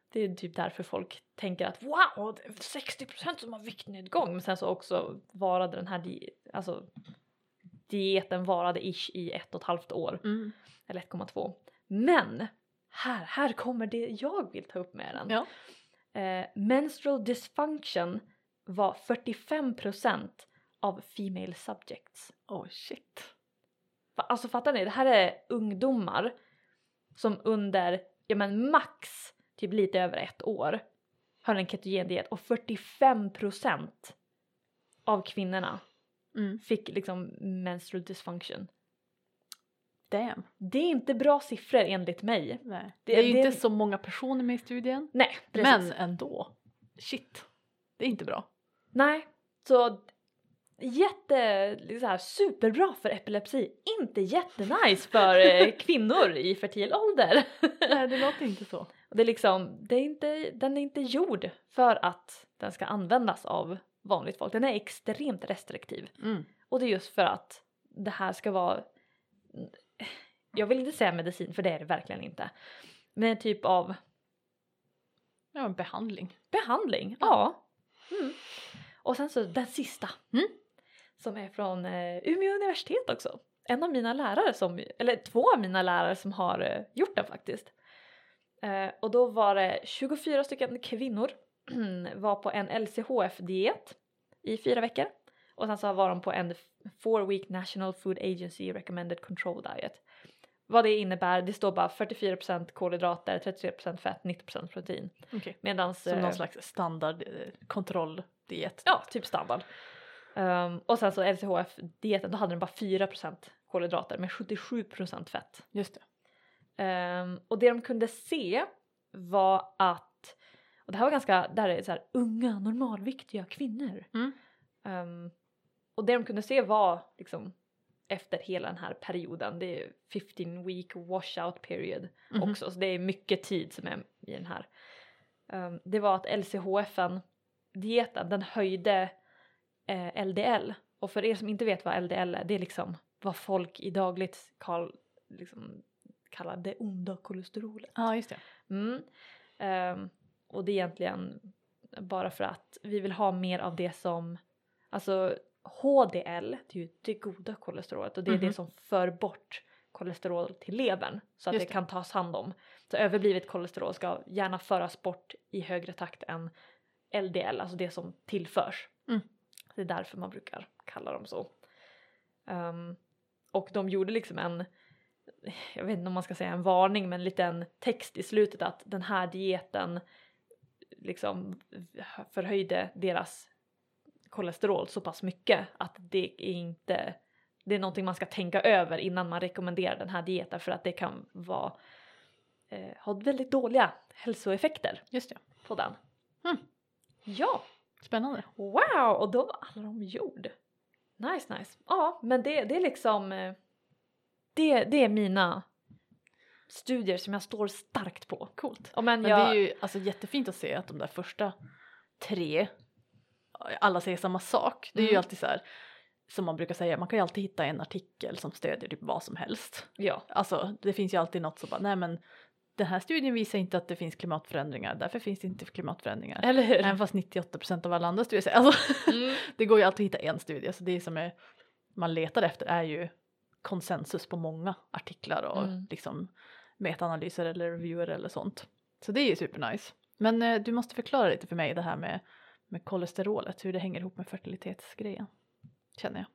Det är typ därför folk tänker att wow, det är 60% som har viktnedgång. Men sen så också varade den här di- alltså, dieten varade ish i ett och ett halvt år. Mm. Eller 1,2. Men här, här kommer det jag vill ta upp med den. Ja. Eh, menstrual dysfunction var 45% av female subjects. Oh shit. Alltså fattar ni? Det här är ungdomar som under, ja men max typ lite över ett år har en ketogendiet och 45% av kvinnorna Mm. fick liksom menstrual dysfunction. Damn. Det är inte bra siffror enligt mig. Nej. Det- Det, är ju inte så många personer med i studien. Nej, precis. Men ändå. Shit. Det är inte bra. Nej, så jätte, så här, superbra för epilepsi, inte jättenice för eh, kvinnor i fertil ålder. Nej, det låter inte så. Det är liksom, det är inte, den är inte gjord för att den ska användas av vanligt folk. Den är extremt restriktiv. Mm. Och det är just för att det här ska vara, jag vill inte säga medicin för det är det verkligen inte. Men en typ av Ja, en behandling. behandling, ja. Mm. Och sen så den sista. Mm. Som är från eh, Umeå universitet också. En av mina lärare som, eller två av mina lärare som har eh, gjort den faktiskt. Eh, och då var det 24 stycken kvinnor var på en LCHF-diet i fyra veckor. Och sen så var de på en four week National Food Agency Recommended Control Diet. Vad det innebär, det står bara 44% kolhydrater, 33% fett, 90% protein. Okej. Medans... Som eh, någon slags standard eh, kontrolldiet. Ja, typ standard. Ehm, och sen så LCHF-dieten, då hade den bara 4% kolhydrater med 77% fett. Just det. Ehm, och det de kunde se var att, och det här var ganska, där är det så här unga normalviktiga kvinnor. Mm. Ehm, och det de kunde se var liksom efter hela den här perioden, det är 15 week washout period Mhm. också, så det är mycket tid som är i den här. Ehm, det var att LCHFen, dieten, den höjde eh, LDL. Och för er som inte vet vad LDL är, det är liksom vad folk i dagligt kall, liksom, kallar det onda kolesterolet. Ja, just det. Mm. Ehm, och det är egentligen bara för att vi vill ha mer av det som, alltså HDL, det är ju det goda kolesterolet och det är Mhm. det som för bort kolesterol till levern så att Just det, det. kan tas hand om. Så överblivet kolesterol ska gärna föras bort i högre takt än LDL, alltså det som tillförs. Mm. Det är därför man brukar kalla dem så. Ehm, och de gjorde liksom en, jag vet inte om man ska säga en varning, men en liten text i slutet att den här dieten liksom förhöjde deras kolesterol så pass mycket att det är inte det är någonting man ska tänka över innan man rekommenderar den här dieten för att det kan vara eh, ha väldigt dåliga hälsoeffekter Just det. på den. Mm. Ja, Spännande. wow! Och då var alla de gjord. Nice, nice. Ja, men det, det är liksom eh, det, det är mina studier som jag står starkt på. Coolt. Men Men jag, det är ju alltså jättefint att se att de där första tre, alla säger samma sak. Det är ju Mm. alltid så här, som man brukar säga, man kan ju alltid hitta en artikel som stödjer typ vad som helst. ja, Alltså det finns ju alltid något som bara, nej men den här studien visar inte att det finns klimatförändringar, därför finns det inte klimatförändringar. eller hur? Även fast 98% av alla andra studier säger, alltså Mm. det går ju alltid att hitta en studie, så det som är, man letar efter är ju konsensus på många artiklar och Mm. liksom metaanalyser eller reviewer eller sånt. Så det är ju supernice. Men eh, du måste förklara lite för mig det här med, med kolesterolet, hur det hänger ihop med fertilitetsgrejen. Känner jag.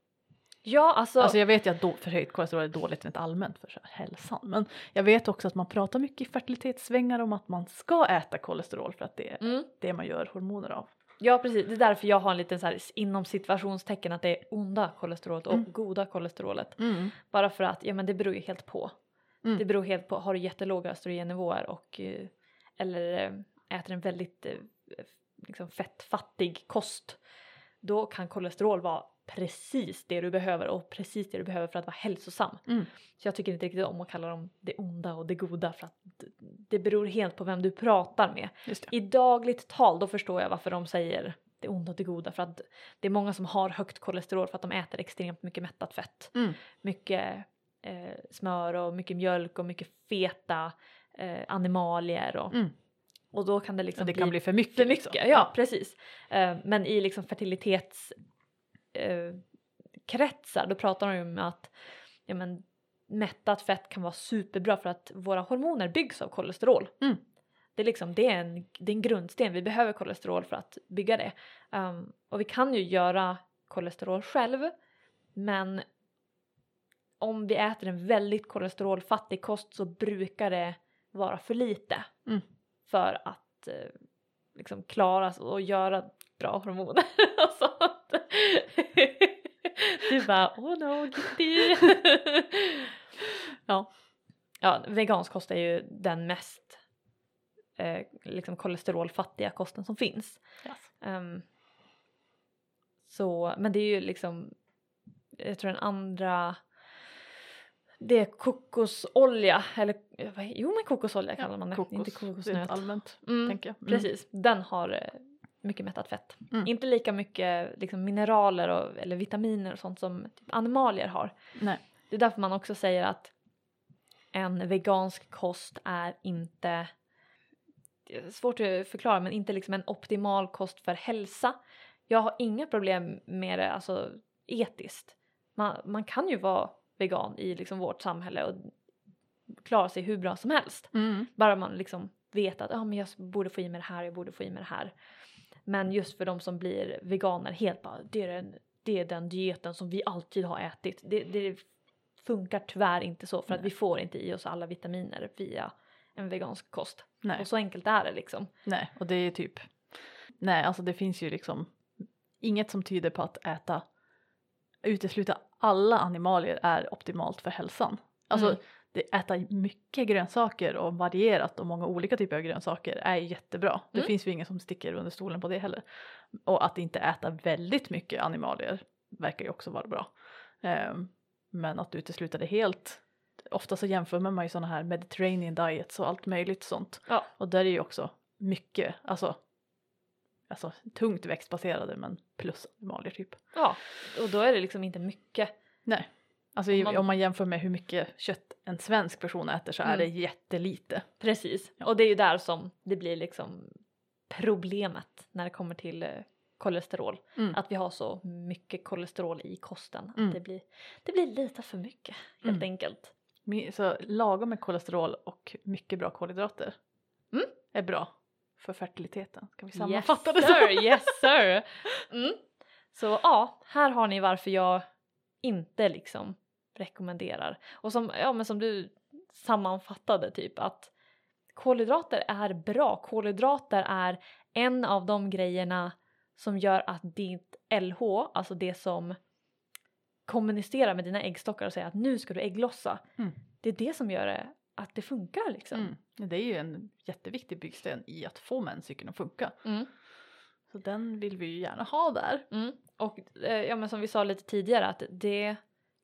Ja, alltså, Alltså jag vet ju att då, förhöjt kolesterol är dåligt rent allmänt för hälsan. Men jag vet också att man pratar mycket i fertilitetssvängar om att man ska äta kolesterol för att det är mm. det man gör hormoner av. Ja precis, det är därför jag har en liten så här inom situationstecken att det är onda kolesterolet och Mm. goda kolesterolet. Mm. Bara för att, ja men det beror ju helt på. Mm. Det beror helt på, har du jättelåga östrogennivåer och eh, eller eh, äter en väldigt eh, liksom fettfattig kost då kan kolesterol vara precis det du behöver och precis det du behöver för att vara hälsosam. Mm. Så jag tycker inte riktigt om att kalla dem det onda och det goda för att det beror helt på vem du pratar med. I dagligt tal då förstår jag varför de säger det onda och det goda för att det är många som har högt kolesterol för att de äter extremt mycket mättat fett. Mm. Mycket eh, smör och mycket mjölk och mycket feta eh, animalier och, Mm. Och då kan det liksom det kan bli för mycket. för mycket. liksom. Ja, precis. Eh, men i liksom fertilitets eh, kretsar då pratar de ju om att ja, men, mättat fett kan vara superbra för att våra hormoner byggs av kolesterol. Mm. Det är liksom det är, en, det är en grundsten, vi behöver kolesterol för att bygga det. Um, och vi kan ju göra kolesterol själv men om vi äter en väldigt kolesterolfattig kost så brukar det vara för lite Mm. För att eh, liksom klara och göra bra hormoner och sånt. Du bara oh no Kitty. Ja. ja, vegansk kost är ju den mest eh, liksom kolesterolfattiga kosten som finns. Yes. Ehm, Så, men det är ju liksom, jag tror den andra, det är kokosolja, eller jo men kokosolja kallar man det, inte rent kokosnöt. allmänt Mm, tänker jag. Mm. Precis, den har eh, mycket mättat fett. Mm. Inte lika mycket liksom, mineraler och, eller vitaminer och sånt som typ, animalier har. Nej. Det är därför man också säger att en vegansk kost är inte är svårt att förklara men inte liksom en optimal kost för hälsa. Jag har inga problem med det alltså etiskt. Man, man kan ju vara vegan i liksom vårt samhälle och klara sig hur bra som helst. Mm. Bara man liksom vet att ah, men jag borde få i mig det här, jag borde få i mig det här. Men just för de som blir veganer helt bara, det är den, det är den dieten som vi alltid har ätit. Det, det funkar tyvärr inte så för att Nej. vi får inte i oss alla vitaminer via en vegansk kost. Nej. Och så enkelt är det liksom. Nej, och det är typ, nej alltså det finns ju liksom inget som tyder på att äta, utesluta alla animalier är optimalt för hälsan. Alltså Mm. det, äta mycket grönsaker och varierat och många olika typer av grönsaker är jättebra. Det Mm. finns ju ingen som sticker under stolen på det heller. Och att inte äta väldigt mycket animalier verkar ju också vara bra. Ehm, men att utesluta det helt, ofta så jämför man ju sådana här Mediterranean diets och allt möjligt sånt. Ja. Och där är ju också mycket, alltså, alltså tungt växtbaserade men plus animalier typ. Ja, och då är det liksom inte mycket. Nej, alltså Om man- om man jämför med hur mycket kött en svensk person äter så är Mm. det jättelite. Precis. Ja. Och det är ju där som det blir liksom problemet när det kommer till eh, kolesterol. Mm. Att vi har så mycket kolesterol i kosten. Mm. Att det, blir, det blir lite för mycket helt Mm. enkelt. Så lagom med kolesterol och mycket bra kolhydrater Mm. är bra för fertiliteten. Ska vi Yes sammanfatta det så? sir, yes sir! Mm. Så ja, här har ni varför jag inte liksom rekommenderar. Och som, ja, men som du sammanfattade typ att kolhydrater är bra. Kolhydrater är en av de grejerna som gör att ditt LH, alltså det som kommunicerar med dina äggstockar och säger att nu ska du ägglossa. Mm. Det är det som gör det, att det funkar liksom. Mm. Det är ju en jätteviktig byggsten i att få menscykeln att funka. Mm. Så den vill vi ju gärna ha där. Mm. Och eh, ja, men som vi sa lite tidigare att det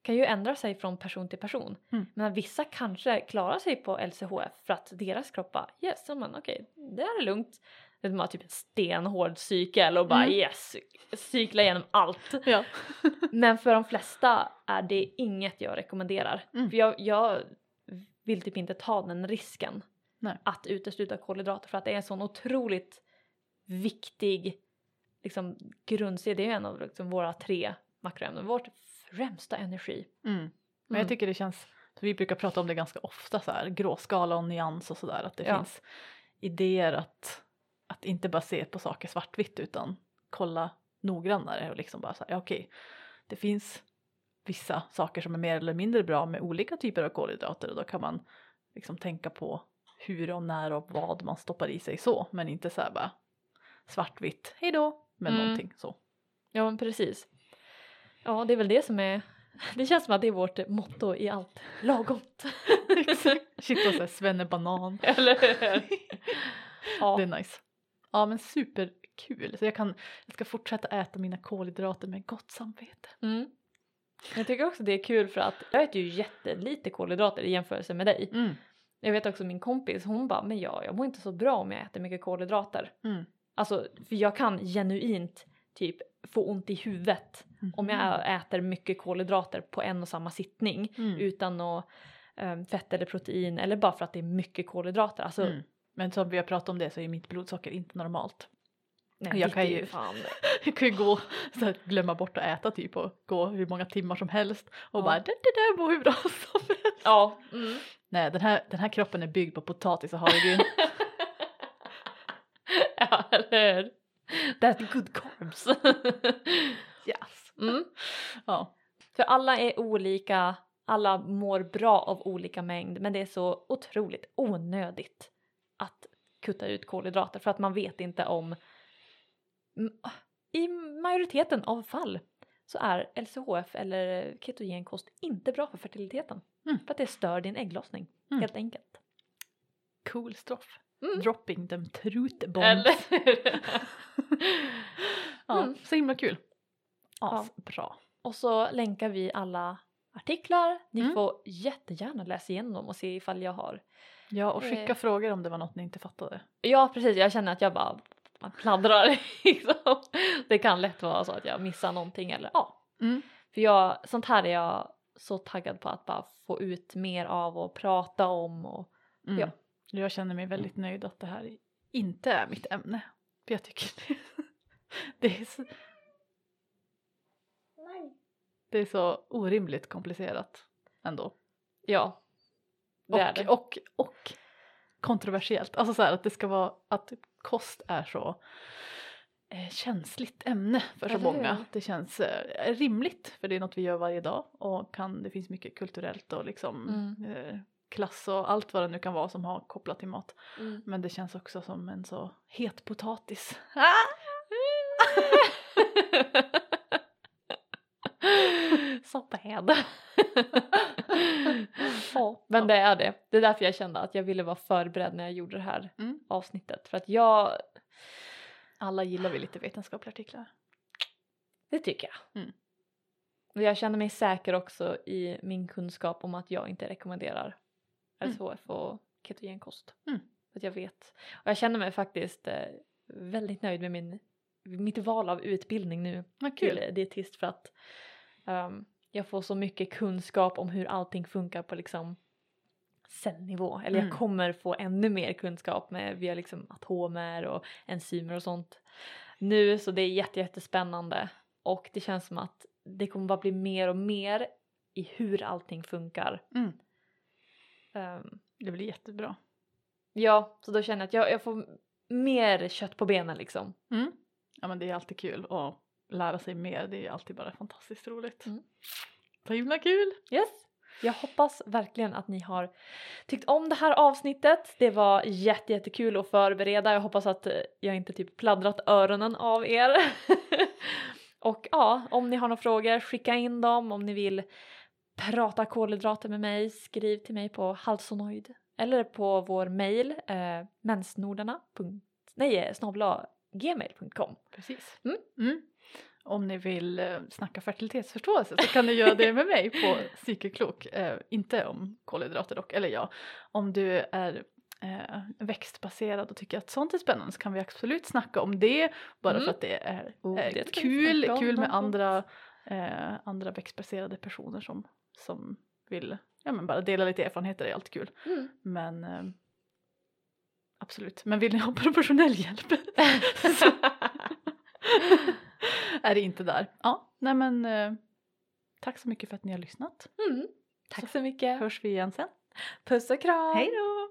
kan ju ändra sig från person till person. Mm. Men vissa kanske klarar sig på LCHF för att deras kropp bara yes, okej, det är lugnt. De har typ en stenhård cykel och bara Mm. yes, cykla igenom allt. Ja. Men för de flesta är det inget jag rekommenderar. Mm. För jag, jag vill typ inte ta den risken Nej. att utesluta kolhydrater för att det är en sån otroligt viktig liksom, grundsida. Det är ju en av liksom, våra tre makroämnen, vårt främsta energi. Mm. Men Mm. jag tycker det känns, vi brukar prata om det ganska ofta så här, gråskala och nyans och sådär, att det Ja. finns idéer att, att inte bara se på saker svartvitt utan kolla noggrannare och liksom bara så här, ja, okej, det finns vissa saker som är mer eller mindre bra med olika typer av kolhydrater och då kan man liksom tänka på hur och när och vad man stoppar i sig så, men inte så här bara svartvitt, hej då, med Mm. någonting så. Ja men precis. Ja det är väl det som är, det känns som att det är vårt motto i allt lagomt. Shit vad såhär svennebanan. Eller? Ja. Det är nice. Ja men superkul. Så jag, kan, jag ska fortsätta äta mina kolhydrater med gott samvete. Mm. Jag tycker också det är kul för att jag äter ju jättelite kolhydrater i jämförelse med dig. Mm. Jag vet också min kompis hon bara men jag, jag mår inte så bra om jag äter mycket kolhydrater. Mm. Alltså för jag kan genuint typ få ont i huvudet om jag äter mycket kolhydrater på en och samma sittning Mm. utan något um, fett eller protein eller bara för att det är mycket kolhydrater. Alltså Mm. Men som vi har pratat om det så är mitt blodsocker inte normalt. Nej, jag kan ju- fan Jag kan ju gå så här, glömma bort att äta typ och gå hur många timmar som helst och Ja. bara det, det där mår hur bra som helst. Ja. Mm. Nej den här, den här kroppen är byggd på potatis och havregryn. ja, eller hur? That's good carbs. yes. mm. Ja. För alla är olika, alla mår bra av olika mängd men det är så otroligt onödigt att kutta ut kolhydrater för att man vet inte om i majoriteten av fall så är LCHF eller ketogenkost inte bra för fertiliteten. Mm. För att det stör din ägglossning Mm. helt enkelt. Cool stuff. Mm. Dropping them truth bombs. Eller ja, Mm. så himla kul. Asbra. Och så länkar vi alla artiklar. Ni Mm. får jättegärna läsa igenom och se ifall jag har. Ja, och skicka Eh. frågor om det var något ni inte fattade. Ja precis, jag känner att jag bara man pladdrar liksom. Det kan lätt vara så att jag missar någonting eller ja. Mm. För jag, sånt här är jag så taggad på att bara få ut mer av och prata om och Mm. Ja. Jag känner mig väldigt nöjd att det här inte är mitt ämne. För jag tycker det, det är så... Det är så orimligt komplicerat ändå. ja. Det är Och, det. och, och kontroversiellt. Alltså så här att det ska vara att kost är så eh, känsligt ämne för så Eller många. hur? Det känns eh, rimligt för det är något vi gör varje dag och kan, det finns mycket kulturellt och liksom Mm. eh, klass och allt vad det nu kan vara som har kopplat till mat. Mm. Men det känns också som en så het potatis. Så bad. Ja, men det är det. Det är därför jag kände att jag ville vara förberedd när jag gjorde det här Mm. avsnittet. För att jag, Alla gillar vi lite vetenskapliga artiklar. det tycker jag. Mm. Och jag känner mig säker också i min kunskap om att jag inte rekommenderar Mm. LCHF och ketogenkost. Mm. För att jag vet. Och jag känner mig faktiskt eh, väldigt nöjd med min, mitt val av utbildning nu Vad till kul. dietist för att ehm, jag får så mycket kunskap om hur allting funkar på liksom cellnivå. Eller Mm. jag kommer få ännu mer kunskap med via liksom atomer och enzymer och sånt nu så det är jätte, jättespännande och det känns som att det kommer bara bli mer och mer i hur allting funkar. Mm. Ehm, Det blir jättebra. ja, så då känner jag att jag, jag får mer kött på benen liksom. Mm. Ja men det är alltid kul att lära sig mer. Det är alltid bara fantastiskt roligt. Mm. Så himla kul! Yes. Jag hoppas verkligen att ni har tyckt om det här avsnittet. Det var jätte, jättekul att förbereda. Jag hoppas att eh, jag inte typ pladdrat öronen av er. Och ja, om ni har några frågor, skicka in dem. Om ni vill prata kolhydrater med mig, skriv till mig på halsonoid eller på vår mail eh, mensnordarna. Nej, eh, snabla gmail.com. Precis. Mm. Mm. Om ni vill eh, snacka fertilitetsförståelse så kan ni göra det med mig på Psykeklok. Eh, inte om kolhydrater dock, eller ja. Om du är eh, växtbaserad och tycker att sånt är spännande så kan vi absolut snacka om det. Bara Mm. för att det är Oh, eh, det ska vi kul, kul med andra, eh, andra växtbaserade personer som, som vill ja, men bara dela lite erfarenheter är alltid kul. Mm. Men eh, absolut, men vill ni ha professionell hjälp är det inte där. Ja, nej men eh, tack så mycket för att ni har lyssnat. Mm. Tack så mycket. Hörs vi igen sen. Puss och kram. Hej då!